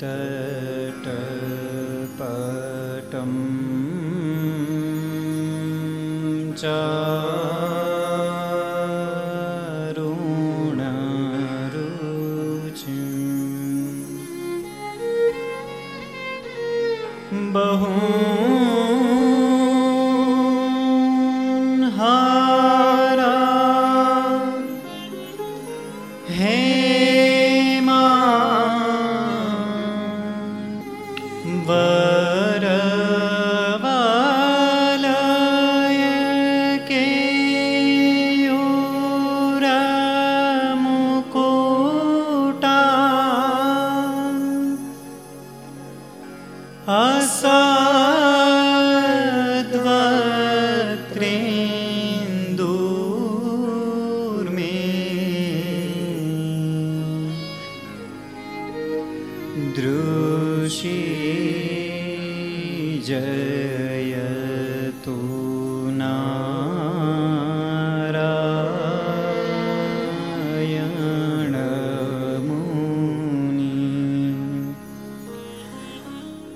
तटपटम्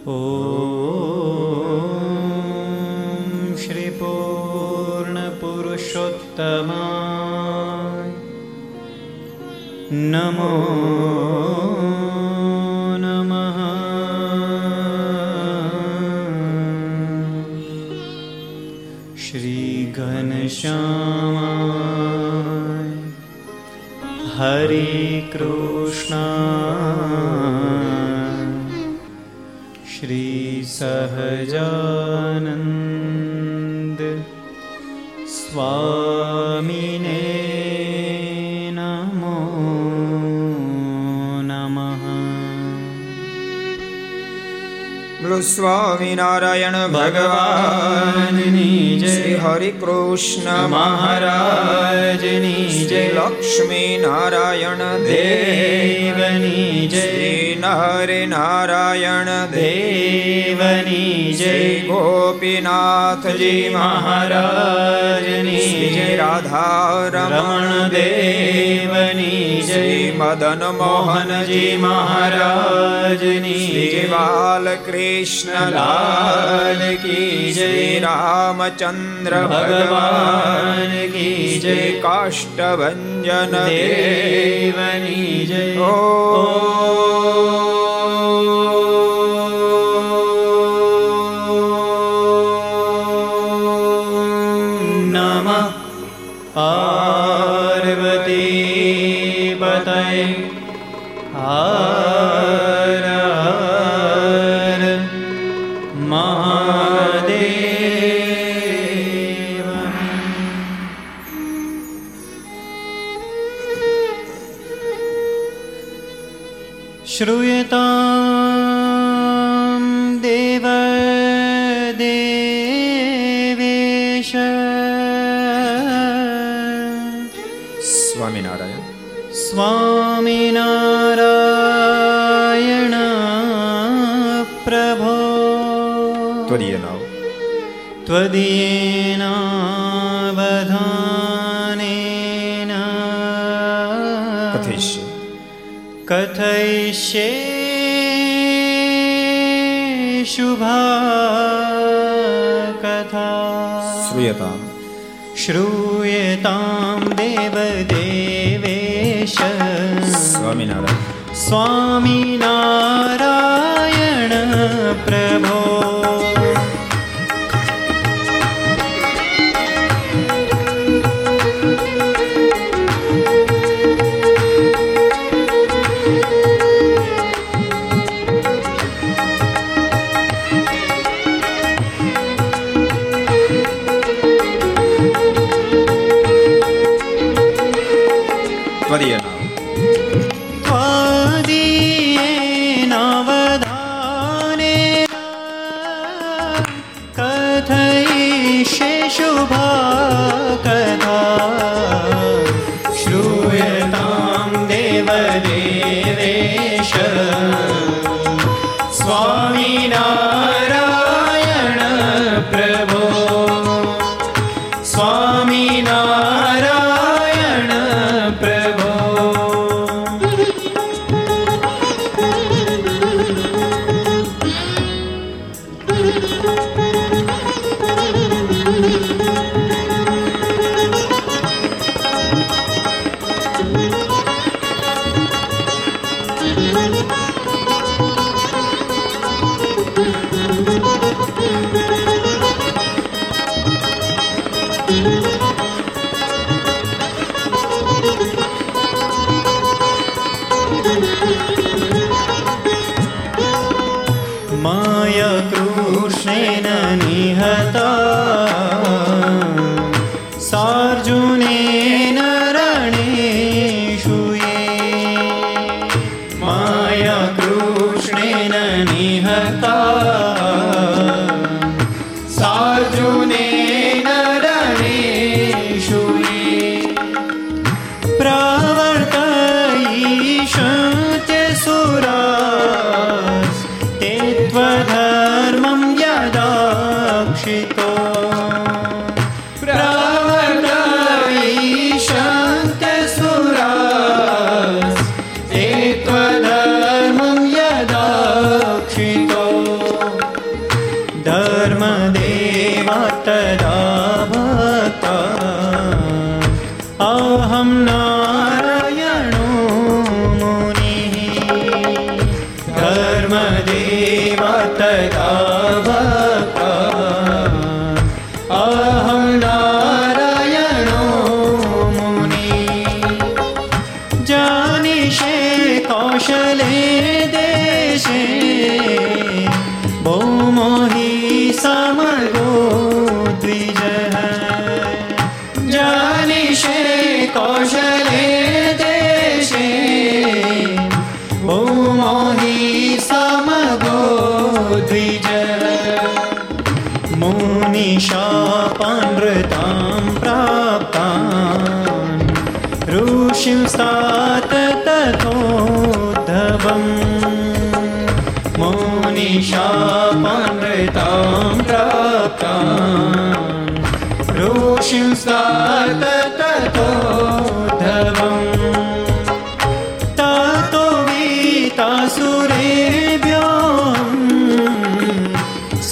ॐ श्रीपूर्णपुरुषोत्तमा नमो ભગવાનની જય. હરિ કૃષ્ણ મહારાજની જય. લક્ષ્મી નારાયણ દેવની જય. નરે નારાયણ દેવની જય. ગોપીનાથજી મહારાજની જય. રાધા રમણ જય મદન મોહનજી મહારાજની જય બાલકૃષ્ણ લાલ કી જય રામચંદ્ર ભગવાન કી જય કાષ્ટભન દેવની જય ઓ त्वदीयेनावधानेन विश्वे शुभा कथा श्रूयता श्रूयतां देवदेवेश स्वामिनारायण स्वामिनारायण प्रभो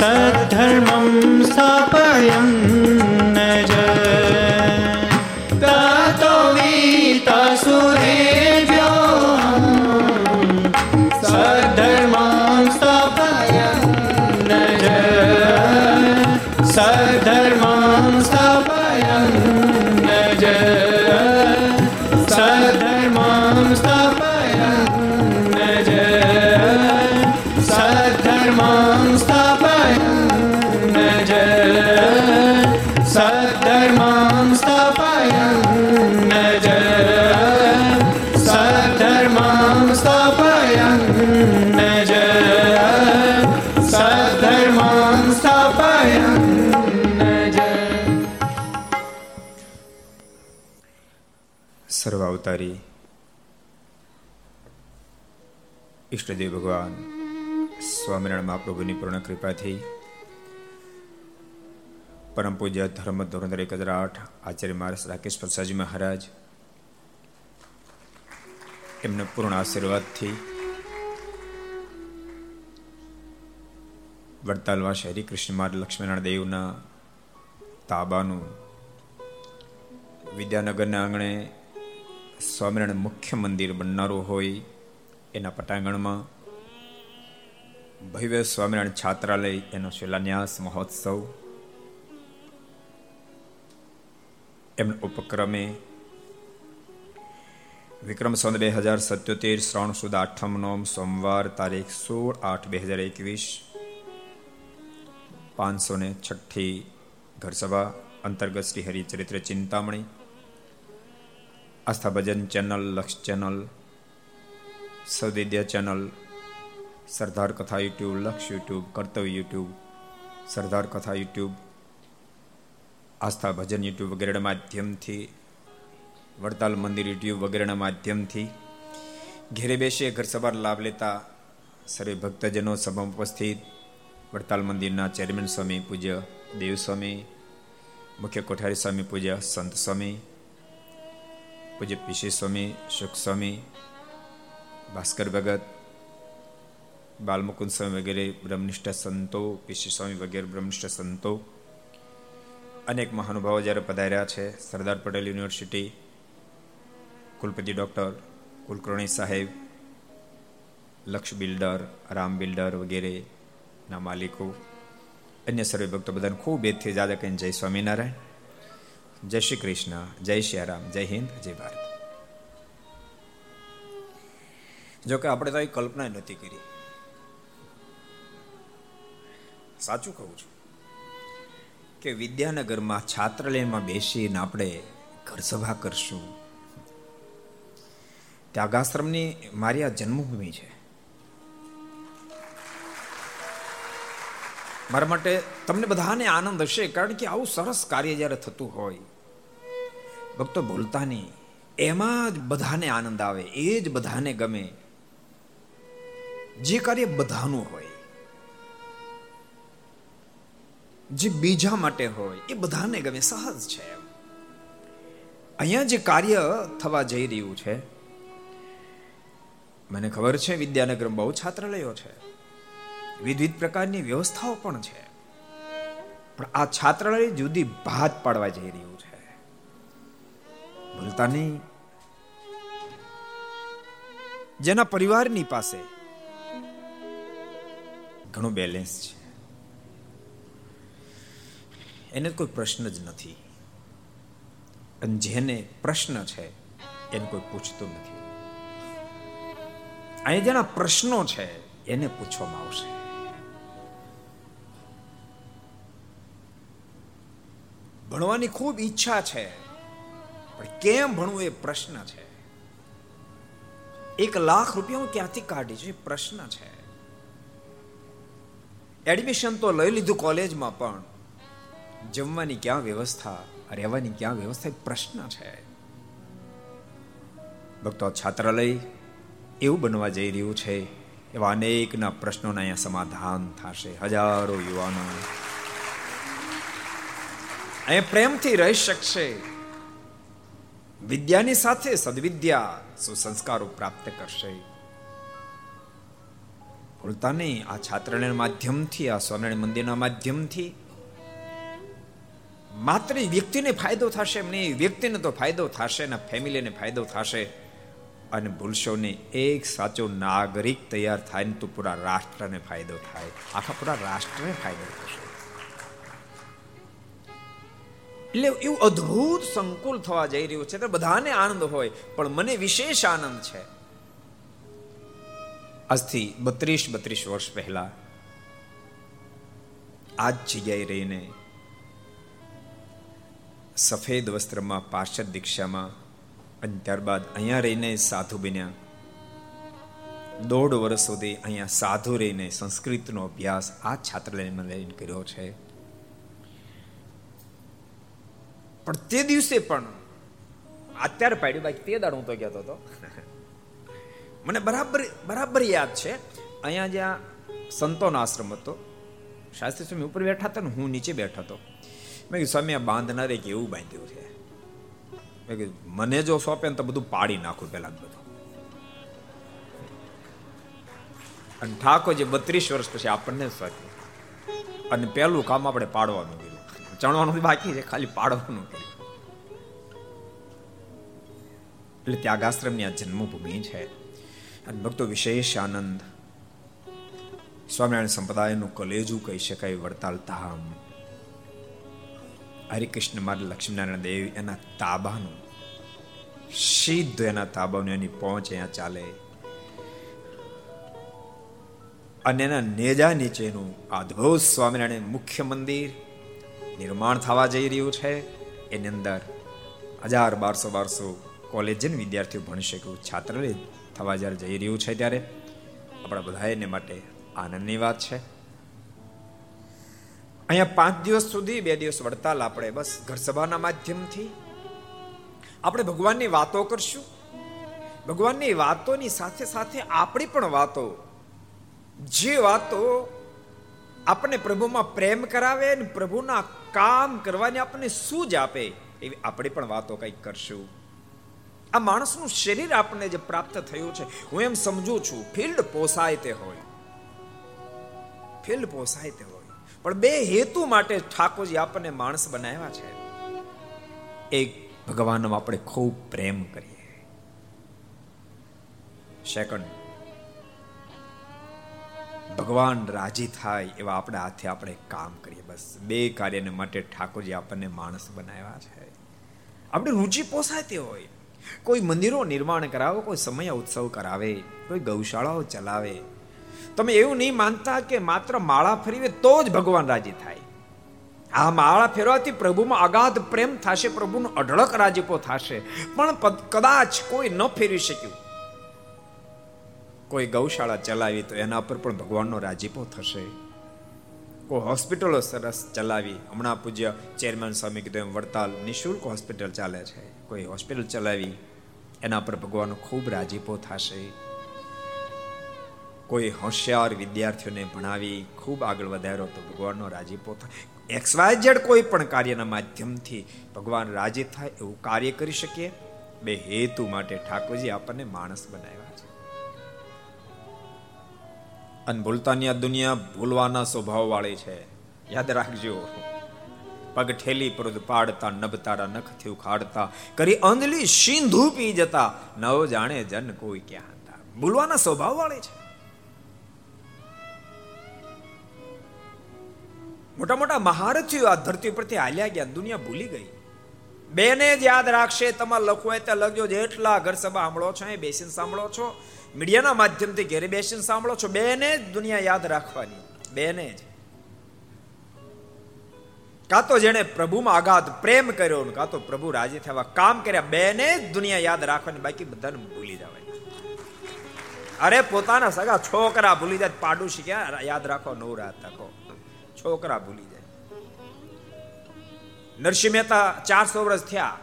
सद्धर्म કૃષ્ણદેવ ભગવાન, સ્વામિનારાયણ મહાપ્રભુની પૂર્ણ કૃપાથી પરમ પૂજ્ય ધર્મ ધોરણધર એક હજાર આઠ આચાર્ય મહારાજ રાકેશ પ્રસાદજી મહારાજ, એમના પૂર્ણ આશીર્વાદથી વડતાલવાસ શ્રી કૃષ્ણ મહારાજ લક્ષ્મીનારાયણ દેવના તાબાનું વિદ્યાનગરના આંગણે સ્વામિનારાયણ મુખ્ય મંદિર બનનારું હોય એના પટાંગણમાં ભવ્ય સ્વામિનારાયણ છાત્રાલય, એનો શિલાન્યાસ, મહોત્સવ, એમના ઉપક્રમે વિક્રમ સંત બે હજાર સત્યોતેર, શ્રાવણ સુદ આઠમ નોમ, સોમવાર તારીખ સોળ આઠ બે હજાર એકવીસ, પાંચસો ને છઠ્ઠી ઘરસભા અંતર્ગત Shri Haricharitra Chintamani, Aastha Bhajan channel, Laksh channel Sadvidya channel, Sardar Katha YouTube, Laksh YouTube, કર્તવ્ય યુટ્યુબ, સરદાર કથા યુટ્યુબ, આસ્થા ભજન યુટ્યુબ વગેરેના માધ્યમથી, વડતાલ મંદિર યુટ્યુબ વગેરેના માધ્યમથી ઘેરે બેસીએ, ઘર સવાર લાભ લેતા સર્વે ભક્તજનો સભા ઉપસ્થિત, વડતાલ મંદિરના ચેરમેન સ્વામી પૂજ્ય દેવ સ્વામી, મુખ્ય કોઠારી સ્વામી પૂજ્ય સંત સ્વામી, પૂજ્ય પીશી સ્વામી સુખ સ્વામી ભાસ્કર ભગત બાલમુકુંદ સ્વામી વગેરે બ્રહ્મનિષ્ઠ સંતો પીસી સ્વામી વગેરે બ્રહ્મનિષ્ઠ સંતો અનેક મહાનુભાવો જ્યારે પધાર્યા છે, સરદાર પટેલ યુનિવર્સિટી, કુલપતિ ડૉક્ટર, કુલકર્ણી સાહેબ, લક્ષ બિલ્ડર, રામ બિલ્ડર વગેરેના માલિકો, અન્ય સર્વે ભક્તો બધાને ખૂબ એથી જાદા કહીને જય સ્વામિનારાયણ. જય શ્રી કૃષ્ણ, જય શ્રી રામ, જય હિન્દ, જય ભારત. જો કે આપણે તો એ કલ્પના નથી કરી. સાચું કહું છું કે વિદ્યાનગરમાં છાત્રાલયમાં બેસીને આપણે ઘર સભા કરશું. ત્યાગાશ્રમની મારી આ જન્મભૂમિ છે. મારા માટે તમને બધાને આનંદ હશે, કારણ કે આવું સરસ કાર્ય જ્યારે થતું હોય, ભક્તો બોલતા નહીં. એમાં જ બધાને આનંદ આવે, એ જ બધાને ગમે. જે કાર્ય બધાનું હોય, જે બીજા માટે હોય, એ બધાને ગમે, સહજ છે. અહીંયા જે કાર્ય થવા જઈ રહ્યું છે, મને ખબર છે વિદ્યાનગર બહુ છાત્રાલયો છે. વિવિધ પ્રકારની વ્યવસ્થાઓ પણ છે. પણ આ છાત્રાલય જુદી ભાત પાડવા જઈ રહ્યું છે. ભૂલતા નહીં. જેના પરિવારની પાસે ઘણું બેલેન્સ છે. એને કોઈ પ્રશ્ન જ નથી. અને જેને પ્રશ્ન છે, એને કોઈ પૂછતું નથી. અહીંયા જેના પ્રશ્નો છે, એને પૂછવામાં આવશે. ભણવાની ખૂબ ઈચ્છા છે, પણ કેમ ભણવું એ પ્રશ્ન છે? એક લાખ રૂપિયા હું ક્યાંથી કાઢી? છે પ્રશ્ન છે. એડમિશન તો લઈ લીધું કોલેજમાં પણ. જમવાની ક્યાં વ્યવસ્થા, રહેવાની ક્યાં વ્યવસ્થા પ્રશ્ન છે. ભક્તો, છાત્રાલય એવું બનવા જઈ રહ્યું છે. એવા અનેકના પ્રશ્નોના અહીંયા સમાધાન થશે. હજારો યુવાનો અહીંયા પ્રેમથી રહી શકશે. વિદ્યાની સાથે સદવિદ્યા સુસંસ્કારો પ્રાપ્ત કરશે. ભૂલતા નહીં આ છાત્રને માધ્યમથી, આ સ્વામિનારાયણ મંદિરના માધ્યમથી માત્ર વ્યક્તિને ફાયદો થશે એમ નહીં વ્યક્તિને તો ફાયદો થશે ને ફેમિલીને ફાયદો થશે. અને ભૂલશો ને એક સાચો નાગરિક તૈયાર થાય ને તો પૂરા રાષ્ટ્રને ફાયદો થાય. આખા પૂરા રાષ્ટ્રને ફાયદો થશે. એટલે એવું અદ્ભુત સંકુલ થવા જઈ રહ્યું છે. તો બધાને આનંદ હોય, પણ મને વિશેષ આનંદ છે. આજથી બત્રીસ બત્રીસ વર્ષ પહેલા આ જગ્યાએ રહીને સફેદ વસ્ત્રમાં પાર્ષદ દીક્ષામાં અને ત્યારબાદ અહીંયા રહીને સાધુ બન્યા. દોઢ વર્ષ સુધી અહીંયા સાધુ રહીને સંસ્કૃતનો અભ્યાસ આ છાત્રાલયમાં લઈને કર્યો છે. પણ તે દિવસે પણ અત્યારે પાડ્યું. બાકી તે દાડ હું તો કહેતો હતો. મને બરાબર બરાબર યાદ છે. અહીંયા જ્યાં સંતોનો આશ્રમ હતો, શાસ્ત્રી સ્વામી ઉપર બેઠા હતા ને હું નીચે બેઠો હતો. મેં કીધું, સ્વામી, આ બાંધનારે કે એવું બાંધ્યું છે. મેં કીધું, મને જો સોંપે ને તો બધું પાડી નાખું પેલા બધું. અને ઠાકોર જે બત્રીસ વર્ષ પછી આપણને સોંપ્યું અને પેલું કામ આપણે પાડવાનું કર્યું. ચણવાનું બાકી છે, ખાલી પાડવાનું કર્યું. એટલે ત્યાગાશ્રમની આ જન્મભૂમિ છે. અને ભક્તો વિશેષ આનંદ. સ્વામિનારાયણ સંપ્રદાયનું કલેજું કહી શકાય, વડતાલ ધામ. હરિકૃષ્ણ માર લક્ષ્મીનારાયણ દેવ એના તાબાનું સીધું એના તાબાનું એની પહોંચ અહીંયા ચાલે. અને એના નેજા નીચેનું અદભુત સ્વામિનારાયણ મુખ્ય મંદિર નિર્માણ થવા જઈ રહ્યું છે. એની અંદર હજાર બારસો બારસો કોલેજ વિદ્યાર્થીઓ ભણી શકે છાત્ર થવા જ્યારે જઈ રહ્યું છે ત્યારે આપણા બધા એને માટે આનંદની વાત છે. અહીંયા પાંચ દિવસ સુધી બે દિવસ વડતાલ આપણે બસ ઘર સભાના માધ્યમથી આપણે ભગવાનની વાતો કરશું. ભગવાનની વાતોની સાથે સાથે આપણી પણ વાતો, જે વાતો આપણને પ્રભુમાં પ્રેમ કરાવે અને પ્રભુના કામ કરવાની આપણને સૂઝ આપે, એવી આપણી પણ વાતો કંઈક કરશું. આ માણસનું શરીર આપણને જે પ્રાપ્ત થયું છે, હું એમ સમજુ છું, ફિલ્ડ પોસાય તે હોય. ફિલ્ડ પોસાય તે હોય. પણ બે હેતુ માટે ઠાકોરજી આપણને માણસ બનાવ્યા છે. એક, ભગવાનનો આપણે ખૂબ પ્રેમ કરીએ. સેકન્ડ ભગવાન રાજી થાય એવા આપણા હાથે આપણે કામ કરીએ. બસ, બે કાર્યને માટે ઠાકોરજી આપણને માણસ બનાવ્યા છે. આપણે રુચિ પોસાય તે હોય. કોઈ મંદિરો નિર્માણ કરાવે, કોઈ સમય ઉત્સવ કરાવે, કોઈ ગૌશાળાઓ ચલાવે. તમે એવું નહીં માનતા કે માત્ર માળા ફેરવે તો જ ભગવાન રાજી થાય. આ માળા ફેરવાથી પ્રભુમાં અગાધ પ્રેમ થશે, પ્રભુનો અઢળક રાજીપો થશે. પણ કદાચ કોઈ ન ફેરવી શક્યું. કોઈ ગૌશાળા ચલાવી તો એના પર પણ ભગવાનનો રાજીપો થશે. કોઈ હોસ્પિટલો સરસ ચલાવી. હમણાં પૂજ્ય ચેરમેન સ્વામી કીધું એમ, વડતાલ નિઃશુલ્ક હોસ્પિટલ ચાલે છે. કોઈ હોસ્પિટલ ચલાવી, એના પર ભગવાનનો ખૂબ રાજીપો થશે. કોઈ હોશિયાર વિદ્યાર્થીઓને ભણાવી ખૂબ આગળ વધાર્યો તો ભગવાનનો રાજીપો થાય એક્સ વાય ઝેડ કોઈ પણ કાર્યના માધ્યમથી ભગવાન રાજી થાય એવું કાર્ય કરી શકીએ, બે હેતુ માટે ઠાકોરજી આપણને માણસ બનાવ્યા છે. અને ભૂલતાની આ દુનિયા ભૂલવાના સ્વભાવ વાળી છે. યાદ રાખજો. પગ ઠેલી પાડતા, નભતારા નખથી ઉખાડતા, કરી અંધલી સિંધુ પી જતા, નવ જાણે જન કોઈ ક્યાં હતા. ભૂલવાના સ્વભાવ વાળે છે. મોટા મોટા મહારથીઓ આ ધરતી પરથી હાલ્યા ગયા, દુનિયા ભૂલી ગઈ. બેને જ યાદ રાખશે, તમારે લખવું હોય ત્યાં લખજો, જેટલા ઘર સભા સાંભળો છો એ બેસીને સાંભળો છો. મીડિયાના માધ્યમથી ઘેરે બેસીને સાંભળો છો. બેને જ દુનિયા યાદ રાખવાની. બેને જ. કાં તો જેણે પ્રભુમાં આઘાત પ્રેમ કર્યો કાં તો પ્રભુ રાજી થવા કામ કર્યા, બેને જ દુનિયા યાદ રાખવાની બાકી બધાને ભૂલી જવાય. અરે પોતાના સગા છોકરા ભૂલી જાય પાડું શીખ્યા યાદ રાખો નવ રાત તકો છોકરા ભૂલી જાય. નરસિંહ મહેતા ચારસો વર્ષ થયા,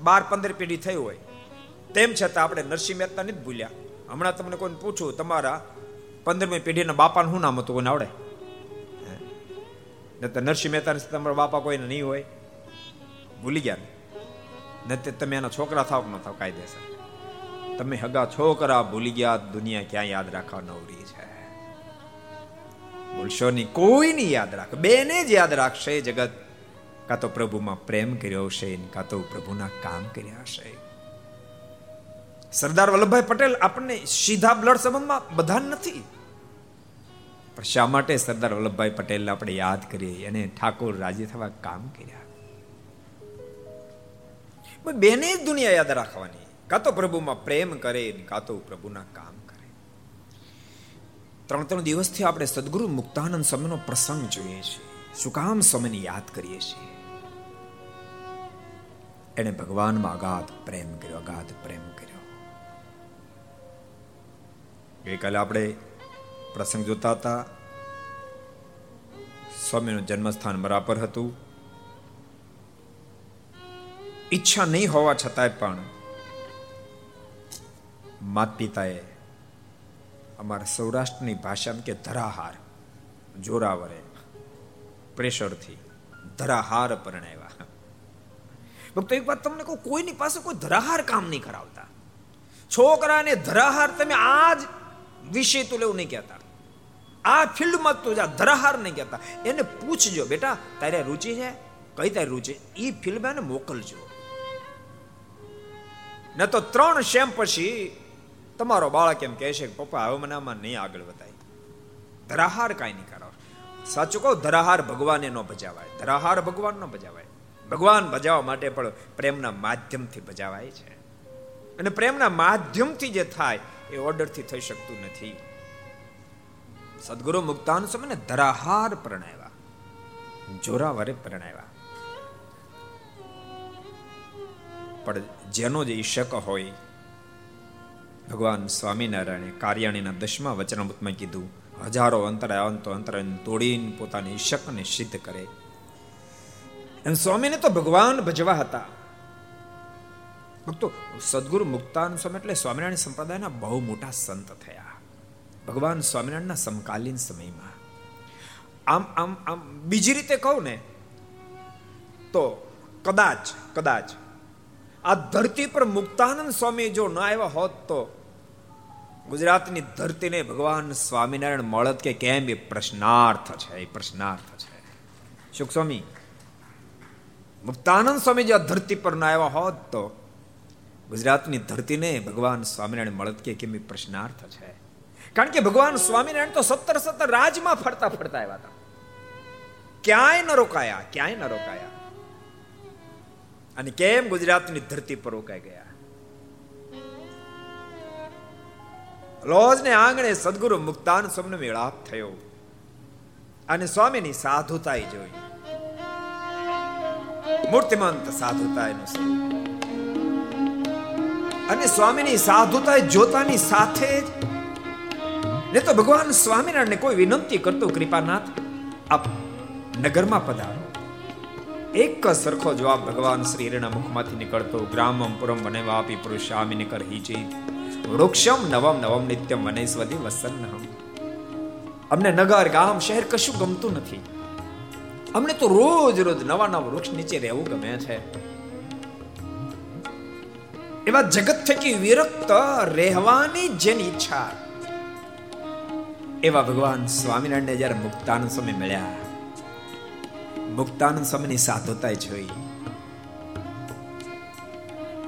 બાર પંદર પેઢી થઈ હોય. તેમ છતાં આપણે નરસિંહ મહેતા નથી ભૂલ્યા. હમણાં તમને કોઈને પૂછું, તમારા પંદરમી પેઢીના બાપાનું શું નામ હતું, કોઈને આવડે? તો નરસિંહ મહેતા તમારા બાપા કોઈને નહીં હોય. ભૂલી ગયા ને? તમે એના છોકરા થાવ ન થાવ, કાયદેસર. તમે હગા છોકરા ભૂલી ગયા, દુનિયા ક્યાં યાદ રાખવા નવરી છે. ભૂલશો નહીં કોઈ નહીં યાદ રાખ, બેને જ યાદ રાખશે જગત. કાં તો પ્રભુમાં પ્રેમ કર્યો હશે, કાં તો પ્રભુના કામ કર્યા હશે. સરદાર વલ્લભભાઈ પટેલ આપણને સીધા બ્લડ સંબંધમાં બધા નથી. પણ શા માટે સરદાર વલ્લભભાઈ પટેલ આપણે યાદ કરીએ? અને ઠાકોર રાજી થવા કામ કર્યા. બેને જ દુનિયા યાદ રાખવાની. કાં તો પ્રભુમાં પ્રેમ કરે કાં તો પ્રભુના કામ કરે. ત્રણ ત્રણ દિવસથી આપણે સદગુરુ મુક્તાનંદ સ્વામીનો પ્રસંગ જોઈએ છીએ. શું કામ સ્વામીને યાદ કરીએ છીએ? એને ભગવાનમાં અગાધ પ્રેમ કર્યો, અગાધ પ્રેમ કર્યો. ગઈકાલે આપણે પ્રસંગ જોતા હતા. સ્વામીનું જન્મસ્થાન બરાબર હતું. ઈચ્છા નહીં હોવા છતાંય પણ માત પિતાએ અમારા સૌરાષ્ટ્રની ભાષામાં કે ધરાહાર, જોરાવરે, પ્રેશરથી ધરાહાર પરણાવ્યા. ભક્તો, એક વાત તમને કહું, કોઈની પાસે કોઈ ધરાહાર કામ નહીં કરાવતા. છોકરાને ધરાહાર તમે આજ વિષય તો લેવું નહીં કહેતા. આ ફિલ્ડમાં તો જા ધરાહાર નહીં કહેતા. એને પૂછજો, બેટા, તારે રુચિ છે? કઈ તારી રુચિ? એ ફિલ્મ એને મોકલજો. ન તો ત્રણ શેમ પછી તમારો બાળક એમ કહે છે કે, પપ્પા, હવે મને આમાં નહીં આગળ વધાય. ધરાહાર કાંઈ નહીં કરો સાચું કહું, ધરાહાર ભગવાને ન ભજાવાય. ધરાહાર ભગવાન ન ભજાવાય. ભગવાન ભજાવવા માટે પણ પ્રેમના માધ્યમથી ભજાવાય છે. અને પ્રેમના માધ્યમથી જે થાય, એ ઓર્ડરથી થઈ શકતું નથી. સદગુરુ મુક્તાન સમયને ધરાહાર પ્રણાવ્યા. જોરાવરે પ્રણાવ્યા. પણ જેનો જે ઈશક હોય, ભગવાન સ્વામિનારાયણે કાર્યાણીના દસમા વચનામૃતમાં કીધું, હજારો અંતરાય અંતો અંતરાય તોડીને પોતાની ઈશકને સિદ્ધ કરે. એમ સ્વામીને તો ભગવાન ભજવા હતા. ભક્તો, સદગુરુ મુક્તાન સ્વામી એટલે સ્વામિનારાયણ સંપ્રદાયના બહુ મોટા સંત થયા. ભગવાન સ્વામિનારાયણના સમકાલીન સમયમાં. આમ આમ આમ, બીજી રીતે કહું ને, તો કદાચ કદાચ આ ધરતી પર મુક્તાનંદ સ્વામી જો ન આવ્યા હોત તો ગુજરાતની ધરતીને ભગવાન સ્વામિનારાયણ મળત કે કેમ એ પ્રશ્નાર્થ છે, એ પ્રશ્નાર્થ છે. સુખ સ્વામી? મુક્તાનંદ સ્વામી જો ધરતી પર ન આવ્યા હોત તો ગુજરાતની ધરતીને ભગવાન સ્વામિનારાયણ મળત કે કેમ એ પ્રશ્નાર્થ છે. કારણ કે ભગવાન સ્વામિનારાયણ તો સત્તર સત્તર રાજમાં ફરતા ફરતા આવ્યા હતા. ક્યાંય ન રોકાયા, ક્યાંય ન રોકાયા. અને કેમ ગુજરાતની ધરતી પર રોકાઈ ગયા? લોજને આંગણે સદગુરુ મુક્તાન સ્વામીનો મેળાપ થયો. અને સ્વામીની સાધુતા જોઈ. મૂર્તિમંત સાધુતા એનું અને સ્વામીની સાધુતા જોતાની સાથે જ ને તો ભગવાન સ્વામિનારાયણને કોઈ વિનંતી કરતો કૃપાનાથ, આપ નગરમાં પધારો. એક સરખો જવાબ ભગવાન શ્રી હરિના મુખમાંથી નીકળતો, ગ્રામમ પુરમ વને વાપી પુરુષામી નિકર વૃક્ષમ નવમ નવમ નિત્યમ વનસ્વતી વસન્નહમ. અમને નગર ગામ શહેર કશું ગમતું નથી. અમને તો રોજ રોજ નવા નવા વૃક્ષ નીચે રહેવું ગમે છે. એવા જગત થકી વિરક્ત રહેવાની જેની ઈચ્છા. એવા ભગવાન સ્વામિનારાયણ જ્યારે મુક્તાનંદ સ્વામી મળ્યા મુક્તાનંદ સ્વામીની સાધુતા જોઈ.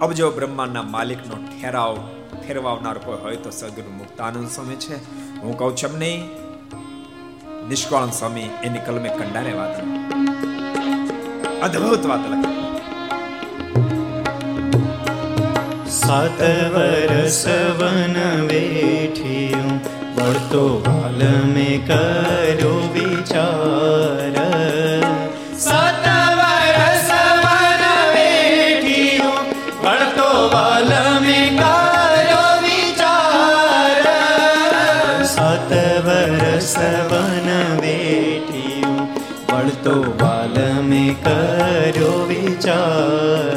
અબજો બ્રહ્માંડના માલિકનો ઠેરાવ ફેરવાવનાર કોઈ હોય તો સદગુરુ મુક્તાનંદ સ્વામી છે. હું કહું છું નહીં, નિષ્કાળ સ્વામી, એની કલમે કંડારે વાત અદ્ભુત વાત લખી. સાત વરસ વન વેઠિયું વળતો વાલ મેં કરો વિચાર. સવન વેઠિયું વળતો વાલ મેં કર્યો વિચાર.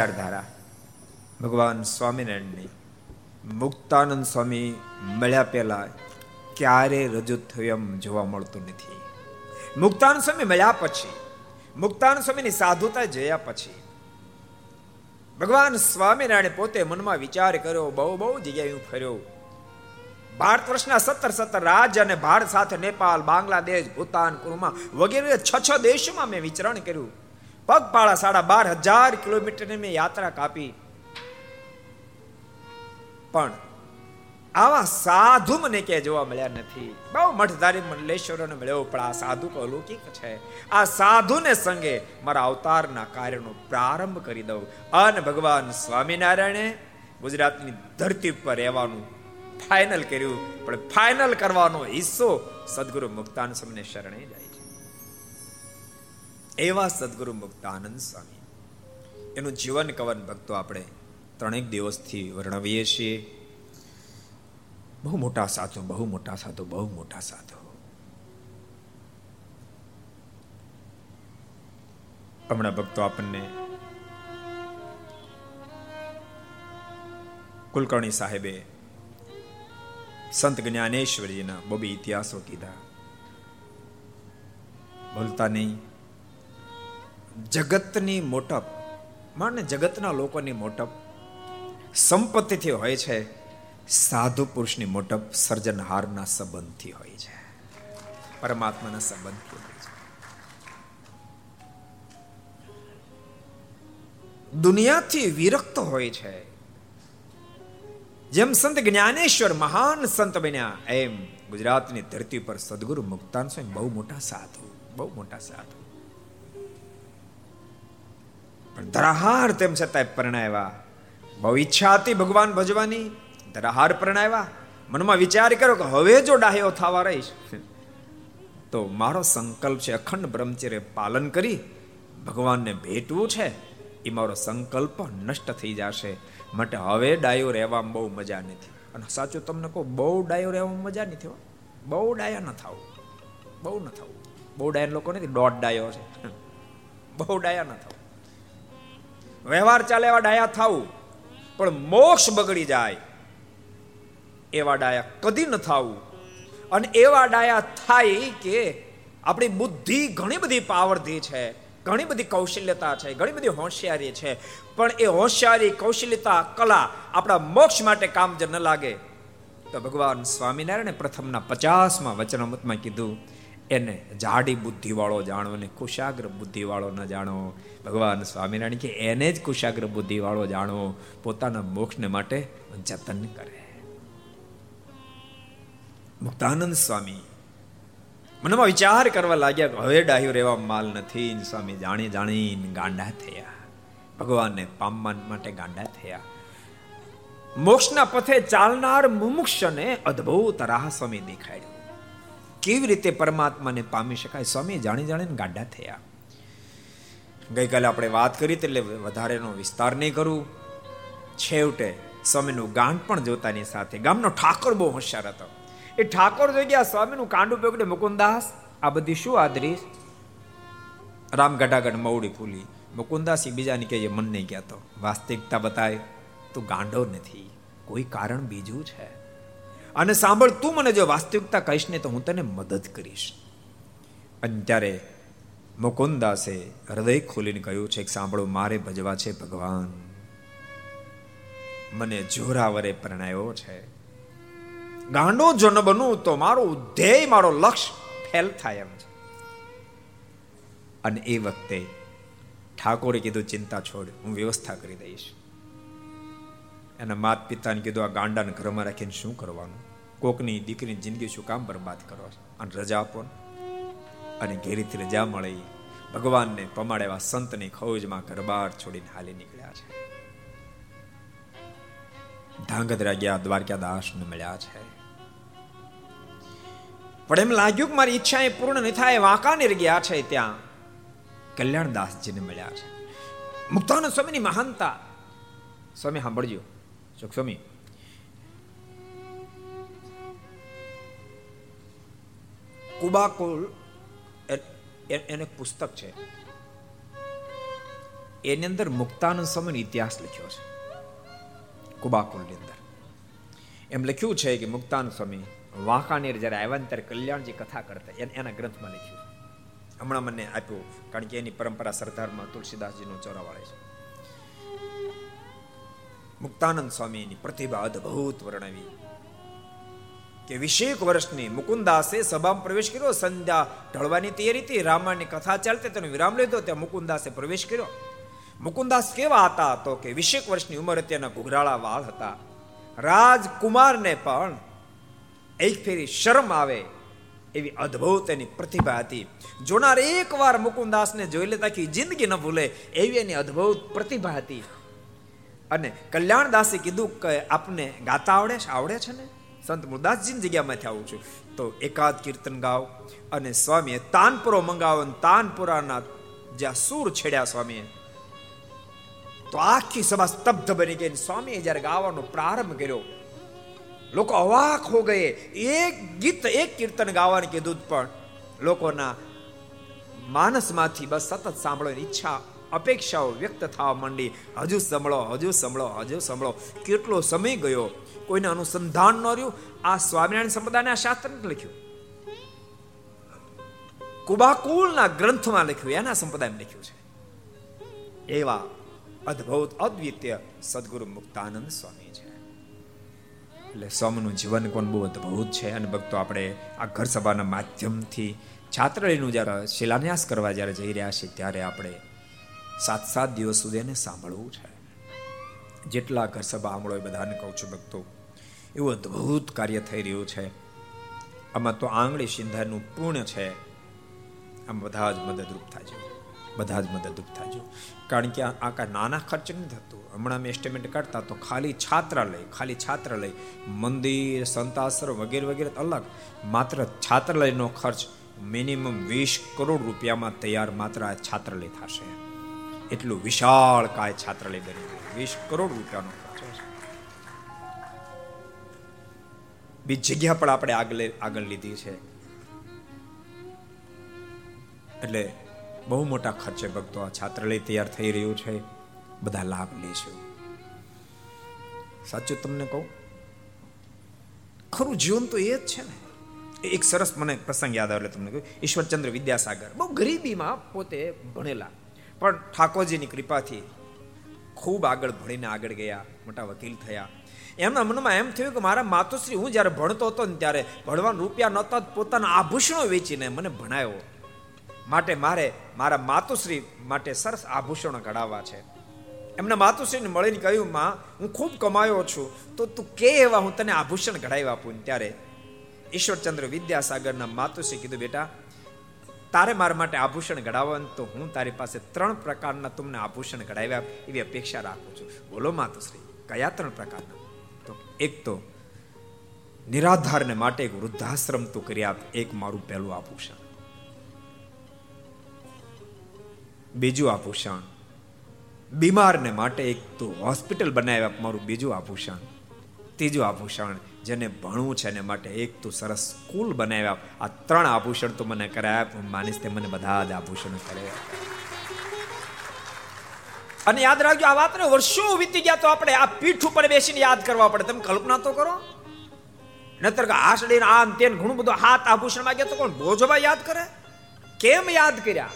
વિચારધારા. ભગવાન સ્વામિનારાયણની મુક્તાનંદ સ્વામી મળ્યા પહેલા ક્યારે રજૂ થયું એમ જોવા મળતું નથી. મુક્તાનંદ સ્વામી મળ્યા પછી, મુક્તાનંદ સ્વામીની સાધુતા જોયા પછી, ભગવાન સ્વામિનારાયણ પોતે મનમાં વિચાર કર્યો, બહુ બહુ જગ્યાએ હું ફર્યો. ભારત વર્ષના સત્તર સત્તર રાજ્ય અને ભારત સાથે નેપાલ બાંગ્લાદેશ, ભૂતાન, કુરમા વગેરે છ છ દેશોમાં મેં વિચરણ કર્યું. પગપાળા સાડા બાર હજાર કિલોમીટરની મેં યાત્રા કાપી. પણ આવા સાધુ મને ક્યાંય જોવા મળ્યા નથી. બહુ મઠધારી મંડલેશ્વરોને મળ્યો, પણ આ સાધુ અલૌકિક છે. આ સાધુને સંગે મારા અવતારના કાર્યનો પ્રારંભ કરી દઉં. અને ભગવાન સ્વામિનારાયણે ગુજરાતની ધરતી પર રહેવાનું ફાઇનલ કર્યું. પણ ફાઇનલ કરવાનો હિસ્સો સદગુરુ મુક્તાન સમને શરણે જાય. એવા સદગુરુ મુક્તાનંદ સ્વામી. એનું જીવન કવન ભક્તો આપણે ત્રણેક દિવસથી વર્ણવીએ છીએ. બહુ મોટા સાધુ, બહુ મોટા સાધુ, બહુ મોટા સાધુ. હમણાં ભક્તો આપણને કુલકર્ણી સાહેબે સંત જ્ઞાનેશ્વરીના બબી ઇતિહાસો કીધા. બોલતા નહીં. જગતની મોટપ, માને જગતના લોકોની મોટપ, સંપત્તિથી હોય છે, સાધુ પુરુષની મોટપ સર્જનહારના સંબંધથી હોય છે. પરમાત્માના સંબંધથી હોય છે. દુનિયાથી વિરક્ત હોય છે. જેમ સંત જ્ઞાનેશ્વર મહાન સંત બન્યા, એમ ગુજરાતની ધરતી પર સદગુરુ મુક્તાન સ્વામી બહુ મોટા સાધુ, બહુ મોટા સાધુ. પણ ધરાહાર તેમ છતાંય પરણાવ્યા. બહુ ઈચ્છા હતી ભગવાન ભજવાની ધરાહાર પરણાવ્યા. મનમાં વિચાર કર્યો કે હવે જો ડાહ્યો થવા રહીશ. તો મારો સંકલ્પ છે અખંડ બ્રહ્મચર્ય પાલન કરી ભગવાનને ભેટવું છે. એ મારો સંકલ્પ નષ્ટ થઈ જશે. માટે હવે ડાયો રહેવામાં બહુ મજા નથી. અને સાચું તમને કહું, બહુ ડાયો રહેવામાં મજા નથી બહુ ડાયા ન થવું. બહુ ન થવું. બહુ ડાયા લોકો નથી, દોઢ ડાયો છે. બહુ ડાયા ન થવું. વ્યવહાર ચાલે એવા ડાયા થવું પણ મોક્ષ બગડી જાય એવા ડાયા કદી ન થવું અને એવા ડાયા થાય કે આપણી બુદ્ધિ ઘણી બધી પાવરધી છે, ઘણી બધી કૌશલ્યતા છે, ઘણી બધી હોશિયારી છે. પણ એ હોશિયારી, કૌશલ્યતા, કલા આપણા મોક્ષ માટે કામ જ ન લાગે. તો ભગવાન સ્વામિનારાયણે પ્રથમના પચાસમાં વચનામૃતમાં કીધું એને જાડી બુદ્ધિવાળો જાણો ને કુશાગ્ર બુદ્ધિવાળો ન જાણો. ભગવાન સ્વામિનારાયણ કે એને જ કુશાગ્ર બુદ્ધિવાળો જાણો, પોતાના મોક્ષને માટે જતન કરે. મુક્તાનંદ સ્વામી, મનમાં વિચાર કરવા લાગ્યા હવે ડાહ્યો રહેવા માલ નથી સ્વામી જાણી જાણીને ગાંડા થયા. ભગવાનને પામવા માટે ગાંડા થયા. મોક્ષના પથે ચાલનાર મુમુક્ષને અદ્ભુત રાહ સ્વામી દેખાડ્યું. કેવી રીતે પરમાત્માને પામી શકાય? સ્વામી જાણી જાણીને ગાઢા થયા. ગઈકાલે આપણે વાત કરી એટલે વધારેનો વિસ્તાર નહીં કરું. છેવટે સ્વામીનું ગાંઠ પણ જોતાની સાથે ગામનો ઠાકોર બહુ હોશિયાર હતો. એ ઠાકોર જોઈ ગયા, સ્વામીનું કાંડું પકડે મુકુંદાસ, આ બધી શું આદરીશ રામ ગઢાગઢ મવડી ફૂલી. મુકુંદાસ બીજાને કહે મન નહીં કહેતો. વાસ્તવિકતા બતાય, તું ગાંડો નથી. કોઈ કારણ બીજું છે. અને સાંભળ, તું મને જો વાસ્તવિકતા કહીશ ને તો હું તને મદદ કરીશ. અને ત્યારે મુકુંદાસે હૃદય ખોલીને કહ્યું છે કે સાંભળો, મારે ભજવા છે ભગવાન. મને જોરાવરે પરણાયો છે. ગાંડો જો બનું તો મારું ધ્યેય, મારો લક્ષ્ય ફેલ થાય એમ છે. અને એ વખતે ઠાકોરે કીધું, ચિંતા છોડ, હું વ્યવસ્થા કરી દઈશ. એના માત પિતાને કીધું, આ ગાંડાને ઘરમાં રાખીને શું કરવાનું? કોકની દીકરીની જિંદગી શું કામ બરબાદ કરો અને રજા આપો અને ઘેરીથી રજા મળી. ભગવાનને પમાડે એવા સંતની ખોજમાં ઘરબાર છોડીને હાલી નીકળ્યા છે. ધાંગધ્રા ગયા દ્વારકા દાસને મળ્યા છે. પણ એમ લાગ્યું કે મારી ઈચ્છા એ પૂર્ણ નહીં થાય, વાંકાનેર ગયા છે ત્યાં. કલ્યાણદાસજીને મળ્યા છે. મુક્તાનંદ સ્વામીની મહાનતા. સ્વામી, સાંભળજો. સ્વામી કુબાકુલ એને પુસ્તક છે એની અંદર મુક્તાનંદ સ્વામીનો ઇતિહાસ લખ્યો છે કુબાકુલની અંદર એમ લખ્યું છે કે મુક્તાનંદ સ્વામી વાંકાનેર જ્યારે આવ્યા ત્યારે કલ્યાણજી કથા કરતા એના ગ્રંથમાં લખ્યું હમણાં મને આપ્યું કારણ કે એની પરંપરા સરદારમાં તુલસીદાસજીનો ચોરાવાળે છે મુક્તાનંદ સ્વામીની પ્રતિભા અદ્ભુત વર્ણવી કે વિશેક વર્ષની મુકુંદાસે સભામાં પ્રવેશ કર્યો સંધ્યા ઢળવાની તૈયારી હતી રામાયણની કથા ચાલતી તેનો વિરામ લીધો ત્યાં મુકુંદાસે પ્રવેશ કર્યો મુકુંદાસ કેવા હતા તો કે વિશેક વર્ષની ઉંમર હતી એના ઘુઘરાળા વાળ હતા રાજકુમારને પણ એક ફેરી શરમ આવે એવી અદ્ભુત એની પ્રતિભા હતી જોનાર એકવાર મુકુંદાસને જોઈ લેતા કે જિંદગી ન ભૂલે એવી એની અદ્ભુત પ્રતિભા હતી અને કલ્યાણદાસે કીધું કે આપને ગાતા આવડે છે? આવડે છે ને? સંત મુરદાસજીની જગ્યામાંથી આવું છું. તો એકાદ કીર્તન ગાવ અને સ્વામીએ તાનપુરો મંગાવો તાનપુરાના જ્યાં સૂર છેડ્યા સ્વામીએ. તો આખી સભા સ્તબ્ધ બની ગઈ સ્વામીએ જ્યારે ગાવાનો પ્રારંભ કર્યો, લોકો અવાક હો ગયે. એક ગીત, એક કીર્તન ગાવાનું કીધું પણ લોકોના માનસમાંથી બસ સતત સાંભળવાની ઈચ્છા અપેક્ષાઓ વ્યક્ત થવા માંડી. હજુ સંભળો હજુ સંભળો હજુ સંભળો. કેટલો સમય ગયો? કોઈને અનુસંધાન ન રહ્યું? આ સ્વામિનારાયણ સંપ્રદાયના શાસ્ત્ર લખ્યું. કુબાકુલના ગ્રંથમાં લખ્યું, એના સંપ્રદાયમાં લખ્યું છે. એવા અદ્ભુત, અદ્વિતીય સદગુરુ મુક્તાનંદ સ્વામી છે. એટલે સ્વામીનું જીવન કોણ બહુ અદ્ભુત છે અને ભક્તો આપણે આ ઘર સભાના માધ્યમથી છાત્રાલયનું જ્યારે શિલાન્યાસ કરવા જ્યારે જઈ રહ્યા છીએ, ત્યારે આપણે સાત સાત દિવસ સુધી એને સાંભળવું છે. જેટલા ઘર સભા સાંભળો એ બધાને કહું છું ભક્તો, એવું અદ્ભુત કાર્ય થઈ રહ્યું છે. આમાં તો આંગળી સિંધાનું પૂર્ણ છે. આમ બધા જ મદદરૂપ થાજો, બધા જ મદદરૂપ થાજો. કારણ કે આ કાંઈ નાના ખર્ચ નથી થતું. હમણાં મેં એસ્ટિમેટ કાઢતા તો ખાલી છાત્રાલય ખાલી છાત્રાલય, મંદિર, સંતાશ્રમ વગેરે વગેરે અલગ. માત્ર છાત્રાલયનો ખર્ચ મિનિમમ વીસ કરોડ રૂપિયામાં તૈયાર માત્ર આ છાત્રાલય થશે. એટલું વિશાળ કાય છાત્રાલય બની ગયું. વીસ કરોડ રૂપિયાનો બીજી જગ્યા પણ આપણે આગળ આગળ લીધી છે. એટલે બહુ મોટા ખર્ચે ભક્તો આ છાત્રાલય તૈયાર થઈ રહ્યું છે. બધા લાભ લેશું. સાચું તમને કહું? ખરું, જીવન તો એ જ છે ને. એક સરસ મને પ્રસંગ યાદ આવે તમને કહ્યું ઈશ્વરચંદ્ર વિદ્યાસાગર, બહુ ગરીબીમાં પોતે ભણેલા. પણ ઠાકોરજીની કૃપાથી ખૂબ આગળ ભણીને આગળ ગયા, મોટા વકીલ થયા. એમના મનમાં એમ થયું કે મારા માતુશ્રી હું જ્યારે ભણતો હતો ને ત્યારે ભણવાના રૂપિયા નહોતા પોતાના આભૂષણો વેચીને મને ભણાયો. માટે મારે મારા માતુશ્રી માટે સરસ આભૂષણો ઘડાવવા છે. એમના માતુશ્રીને મળીને કહ્યું, માં, હું ખૂબ કમાયો છું, તો તું કે એવા હું તને આભૂષણ ઘડાવી આપું? ત્યારે ઈશ્વરચંદ્ર વિદ્યાસાગરના માતુશ્રી કીધું, બેટા તારે મારા માટે આભૂષણ ઘડાવવાનું તો હું તારી પાસે ત્રણ પ્રકારના તમને આભૂષણ ઘડાવ્યા એવી અપેક્ષા રાખું છું. બોલો માતુશ્રી, કયા ત્રણ પ્રકારના? તો એક તો નિરાધારને માટે એક વૃદ્ધાશ્રમ તું કરી આપ, એક મારું પહેલું આભૂષણ. બીજું આભૂષણ, બીમારને માટે એક તો હોસ્પિટલ બનાવ્યા મારું બીજું આભૂષણ. ત્રીજું આભૂષણ જેને ભણવું છે એને માટે એક તો સરસ સ્કૂલ બનાવ્યા. આ ત્રણ આભૂષણ તો મને કરાયા, હું તે મને બધા જ આભૂષણ કરે અને યાદ રાખજો, આ વાત વર્ષો વીતી ગયા તો આપણે આ પીઠ ઉપર બેસીને યાદ કરવા પડે. તમે કલ્પના તો કરો. નતર કે આસડીને આમ તેન ઘણું બધું હાથ આભૂષણ માંગ્યા તો કોણ ભોજોભાઈ યાદ કરે? કેમ યાદ કર્યા?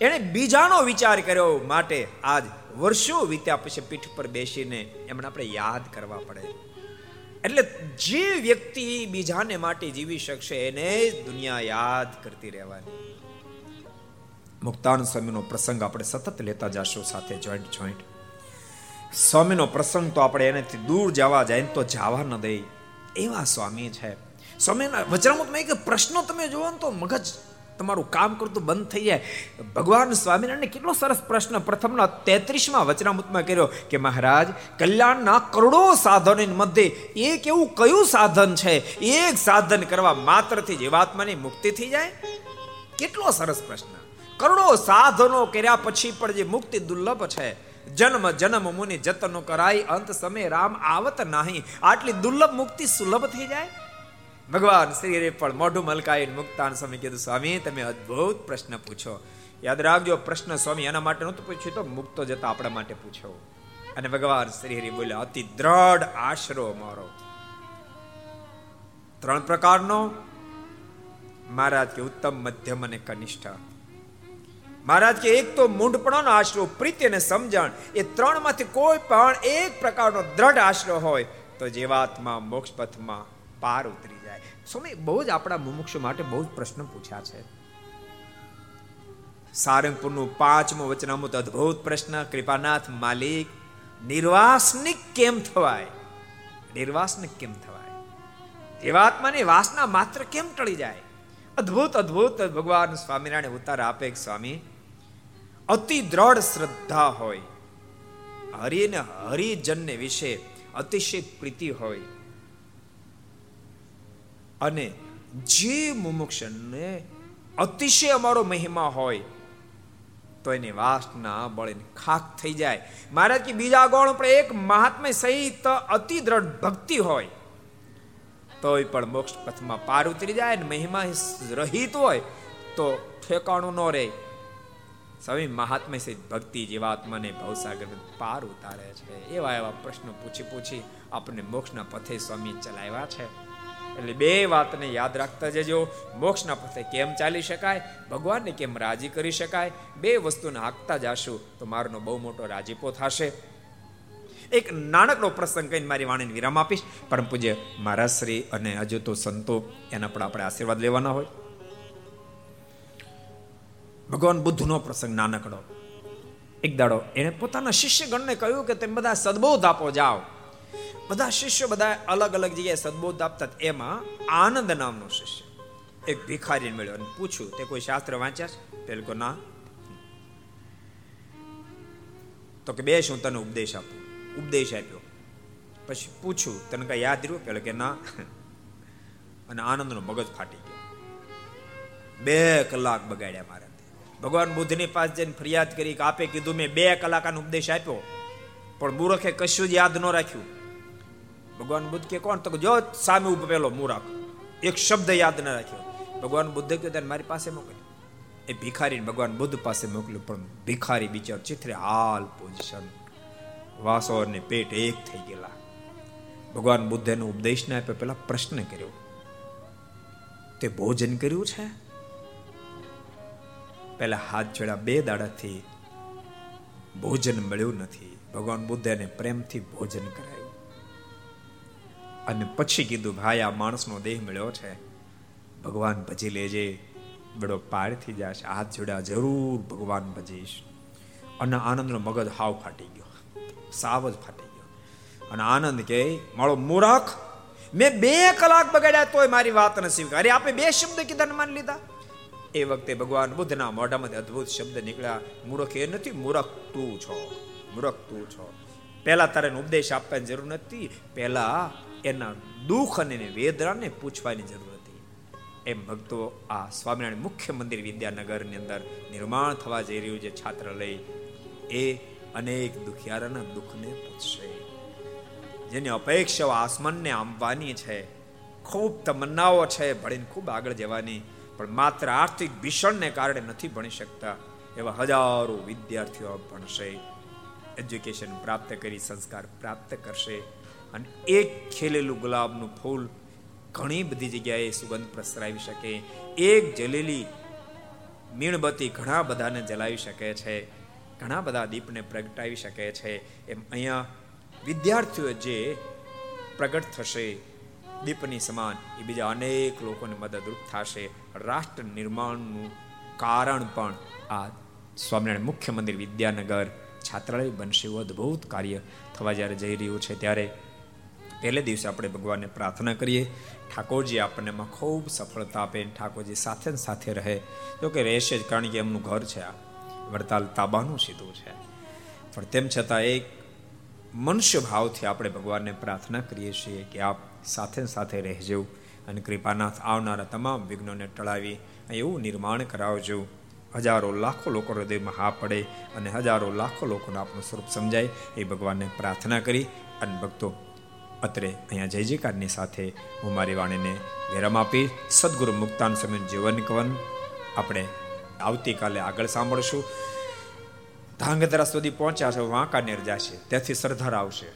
એણે બીજાનો વિચાર કર્યો માટે આજ વર્ષો વીત્યા પછી પીઠ પર બેસીને એમને આપણે યાદ કરવા પડે. એટલે જે વ્યક્તિ બીજાને માટે જીવી શકશે, એને દુનિયા યાદ કરતી રહેવાની. મુક્તાન સ્વામીનો પ્રસંગ આપણે સતત લેતા જશું સાથે જોઈન્ટ જોઈન્ટ સ્વામીનો પ્રસંગ તો આપણે એનાથી દૂર જવા જાય તો જવા ન દે. એવા સ્વામી છે. સ્વામીના વચનામૃતમાં એક પ્રશ્નો તમે જોવો તો મગજ તમારું કામ કરતું બંધ થઈ જાય. ભગવાન સ્વામિનારાયણ કેટલો સરસ પ્રશ્ન પ્રથમના તેત્રીસમાં વચનામૃતમાં કર્યો કે મહારાજ, કલ્યાણના કરોડો સાધનોની મધ્ય એક એવું કયું સાધન છે? એક સાધન કરવા માત્રથી જીવાત્માની મુક્તિ થઈ જાય? કેટલો સરસ પ્રશ્ન. કરોડો સાધનો કર્યા પછી પણ જે મુક્તિ દુર્લભ છે. જન્મ જન્મ મુનિ, જતનો કરાય, અંત સમય રામ આવત નહીં. આટલી દુર્લભ મુક્તિ સુલભ થઈ જાય? ભગવાન શ્રીએ પણ મોઢું મલકાઈને મુક્તાન સ્વામી કીધું, સ્વામી, તમે અદ્ભુત પ્રશ્ન પૂછો. યાદ રાખજો, પ્રશ્ન સ્વામી એના માટે નહોતું પૂછ્યું, તો મુક્તો જતા આપણા માટે પૂછો. અને ભગવાન શ્રી હરિ બોલ્યા, અતિ દ્રઢ આશરો મારો. ત્રણ પ્રકારનો. મહારાજ કે ઉત્તમ, મધ્યમ અને કનિષ્ઠ. મહારાજ કે એક તો મૂંઢપણાનો આશરો, પ્રીતિ અને સમજણ, એ ત્રણમાંથી કોઈ પણ એક પ્રકારનો દ્રઢ આશરો હોય, તો જીવાત્મા મોક્ષ પથમાં પાર ઉતરી સ્વામી, બહુ જ આપણા મુમુક્ષ માટે બહુ જ પ્રશ્ન પૂછ્યા છે. સારંગપુરનું પાંચમું વચનામૃત અદ્ભુત પ્રશ્ન, કૃપાનાથ માલિક, નિર્વાસનિક કેમ થવાય? નિર્વાસનિક કેમ થવાય? જીવાત્માની વાસના માત્ર કેમ ટળી જાય? અદ્ભુત અદ્ભુત ભગવાન સ્વામિનારાયણ ઉત્તર આપે સ્વામી, અતિ દ્રઢ શ્રદ્ધા હોય. હરિને હરિજનને વિશે અતિશય પ્રીતિ હોય. અને જે મુમુક્ષને અતિશય અમારો મહિમા હોય, તો એની વાસના બળીને ખાક થઈ જાય. મહારાજ કે બીજા ગોળ પર એક મહાત્મા સહિત અતિ દ્રઢ ભક્તિ હોય, તોય પણ મોક્ષ પથમાં પાર ઉતરી જાય ને મહિમા રહિત હોય, તો ઠેકાણું ન રહે. સ્વામી મહાત્મા સહિત ભક્તિ જીવાત્માને ભવસાગર પાર ઉતારે છે. એવા એવા પ્રશ્નો પૂછી પૂછી આપણને મોક્ષના પથે સ્વામી ચલાવ્યા છે. એટલે બે વાતને યાદ રાખતા જજો. મોક્ષના પથે કેમ ચાલી શકાય? ભગવાનને કેમ રાજી કરી શકાય? બે વસ્તુને હાંકતા જાશું તો મારનો બહુ મોટો રાજીપો થશે. એક નાનકડો પ્રસંગ કહીને મારી વાણીને વિરામ આપીશ. પરમ પૂજ્ય મારા શ્રી અને હજુ તો સંતો, એના પણ આપણે આશીર્વાદ લેવાના હોય. ભગવાન બુદ્ધનો પ્રસંગ નાનકડો. એક દાડો એણે પોતાના શિષ્યગણને કહ્યું કે તમે બધા સદબોધ આપો, જાઓ. બધા શિષ્યો બધા અલગ અલગ જગ્યાએ સદબોધ આપતા એમાં આનંદ નામનો શિષ્ય એક ભિખારી મળ્યો અને પૂછ્યું, તે કોઈ શાસ્ત્ર વાંચ્યા છે? પેલું ના. તો કે બે શું તને ઉપદેશ આપું. ઉપદેશ આપ્યો. પછી પૂછ્યું, તને કઈ યાદ રહ્યું? પેલો કે, ના. અને આનંદનો મગજ ફાટી ગયો. બે કલાક બગાડ્યા મારે ભગવાન બુદ્ધની પાસે જઈને ફરિયાદ કરી કે, આપે કીધું, મેં બે કલાકનો ઉપદેશ આપ્યો. પણ મૂરખે કશું જ યાદ ન રાખ્યું. ભગવાન બુદ્ધ કે કોણ તો જો સામે ઊભો પેલો મૂરખ એક શબ્દ યાદ ન રાખ્યો. ભગવાન બુદ્ધ કહ્યું મારી પાસે મોકલ્યો એ ભિખારીને ભગવાન બુદ્ધ પાસે મોકલ્યું, પણ ભિખારી બિચાર ચિત્રે હાલ પોઝિશન. વાસો ને પેટ એક થઈ ગયેલા. ભગવાન બુદ્ધ એનો ઉપદેશ ને આપ્યો, પેલા પ્રશ્ન કર્યો, તે ભોજન કર્યું છે? પેલા હાથ જોડ્યા બે દાડાથી ભોજન મળ્યું નથી. ભગવાન બુદ્ધ એને પ્રેમથી ભોજન કરાયું અને પછી કીધું, ભાઈ, આ માણસનો દેહ મળ્યો છે. ભગવાન ભજી લેજે. બડો પાર થઈ જશે. હાથ જોડ્યા જરૂર ભગવાન ભજીશ. અને આનંદનો મગજ હાવ ફાટી ગયો. સાવ જ ફાટી ગયો. અને આનંદ કે મારો મૂરખ, મેં બે કલાક બગાડ્યા તોય મારી વાત ન અરે આપણે બે શબ્દ કીધા માન લીધા? એ વખતે ભગવાન બુદ્ધના મોઢામાંથી અદ્ભુત શબ્દ નીકળ્યા. મૂરખ એ નથી, મૂરખ તું છો. મૂરખ તું છો. પહેલા તારે ઉપદેશ આપવાની જરૂર નથી. પહેલા એના દુઃખ અને વેદનાને પૂછવાની જરૂર હતી. એમ ભક્તો આ સ્વામિનારાયણ મુખ્ય મંદિર વિદ્યાનગરની અંદર નિર્માણ થવા જઈ રહ્યું છે છાત્રાલય. એ અનેક દુખિયારાના દુઃખને પૂછશે. જેની અપેક્ષાઓ આસમાનને આંબવાની છે. ખૂબ તમન્નાઓ છે ભણીને ખૂબ આગળ જવાની. પણ માત્ર આર્થિક ભીષણને કારણે નથી ભણી શકતા એવા હજારો વિદ્યાર્થીઓ ભણશે. એજ્યુકેશન પ્રાપ્ત કરી, સંસ્કાર પ્રાપ્ત કરશે. અને એક ખેલેલું ગુલાબનું ફૂલ ઘણી બધી જગ્યાએ સુગંધ પ્રસરાવી શકે. એક જલેલી મીણબત્તી ઘણા બધાને જલાવી શકે છે. ઘણા બધા દીપને પ્રગટાવી શકે છે. એમ અહીંયા વિદ્યાર્થીઓ જે પ્રગટ થશે, દીપની સમાન એ બીજા અનેક લોકોને મદદરૂપ થશે. રાષ્ટ્ર નિર્માણનું કારણ પણ આ સ્વામિનારાયણ મુખ્ય મંદિર વિદ્યાનગર છાત્રાલય બનશે. એવું અદ્ભુત કાર્ય થવા જ્યારે જઈ રહ્યું છે, ત્યારે પહેલે દિવસે આપણે ભગવાનને પ્રાર્થના કરીએ. ઠાકોરજી આપણને એમાં ખૂબ સફળતા આપે ઠાકોરજી સાથે ને સાથે રહે. તો કે રહેશે જ, કારણ કે એમનું ઘર છે આ. વડતાલ તાબાનું સીધું છે. પણ તેમ છતાં એક મનુષ્ય ભાવથી આપણે ભગવાનને પ્રાર્થના કરીએ છીએ કે આપ સાથે સાથે રહેજો અને કૃપાનાથ આવનારા તમામ વિઘ્નોને ટળાવી એવું નિર્માણ કરાવજો. હજારો લાખો લોકો હૃદયમાં હા પડે અને હજારો લાખો લોકોને આપણું સ્વરૂપ સમજાય. એ ભગવાનને પ્રાર્થના કરી અને ભક્તો અત્રે અહીંયા જય જયકારની સાથે હું મારી વાણીને વિરામ આપી સદગુરુ મુક્તાન સમય જીવન કવન આપણે આવતીકાલે આગળ સાંભળશું. ધાંગધરા સુધી પહોંચ્યા છે વાંકાનેર જશે, ત્યાંથી સરદાર આવશે.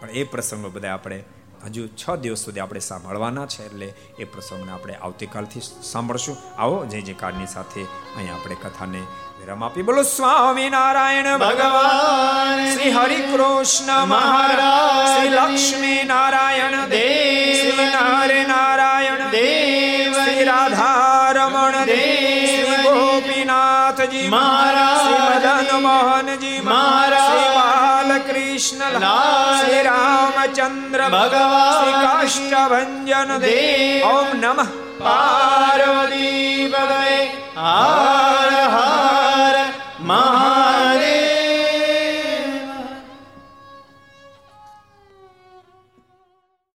પણ એ પ્રસંગો બધા આપણે હજુ છ દિવસ સુધી આપણે સાંભળવાના છે, એટલે એ પ્રસંગને આપણે આવતીકાલથી સાંભળશું. આવો જય જયકારની સાથે અહીંયા આપણે કથાને વિરામ આપી બોલો સ્વામી નારાયણ ભગવાન શ્રી હરિ કૃષ્ણ મહારાજ શ્રી લક્ષ્મી નારાયણ દેવ શ્રી નારે નારાયણ દેવ શ્રી રાધા રમણ દેવ શ્રી ગોપીનાથજી મહારાજ શ્રી મદન મોહનજી મહારાજ શ્રી બાલકૃષ્ણ શ્રી રામચંદ્ર ભગવાન શ્રી કાષ્ટભન દેવ ઓમ નમઃ પાર્વતી હર હર महा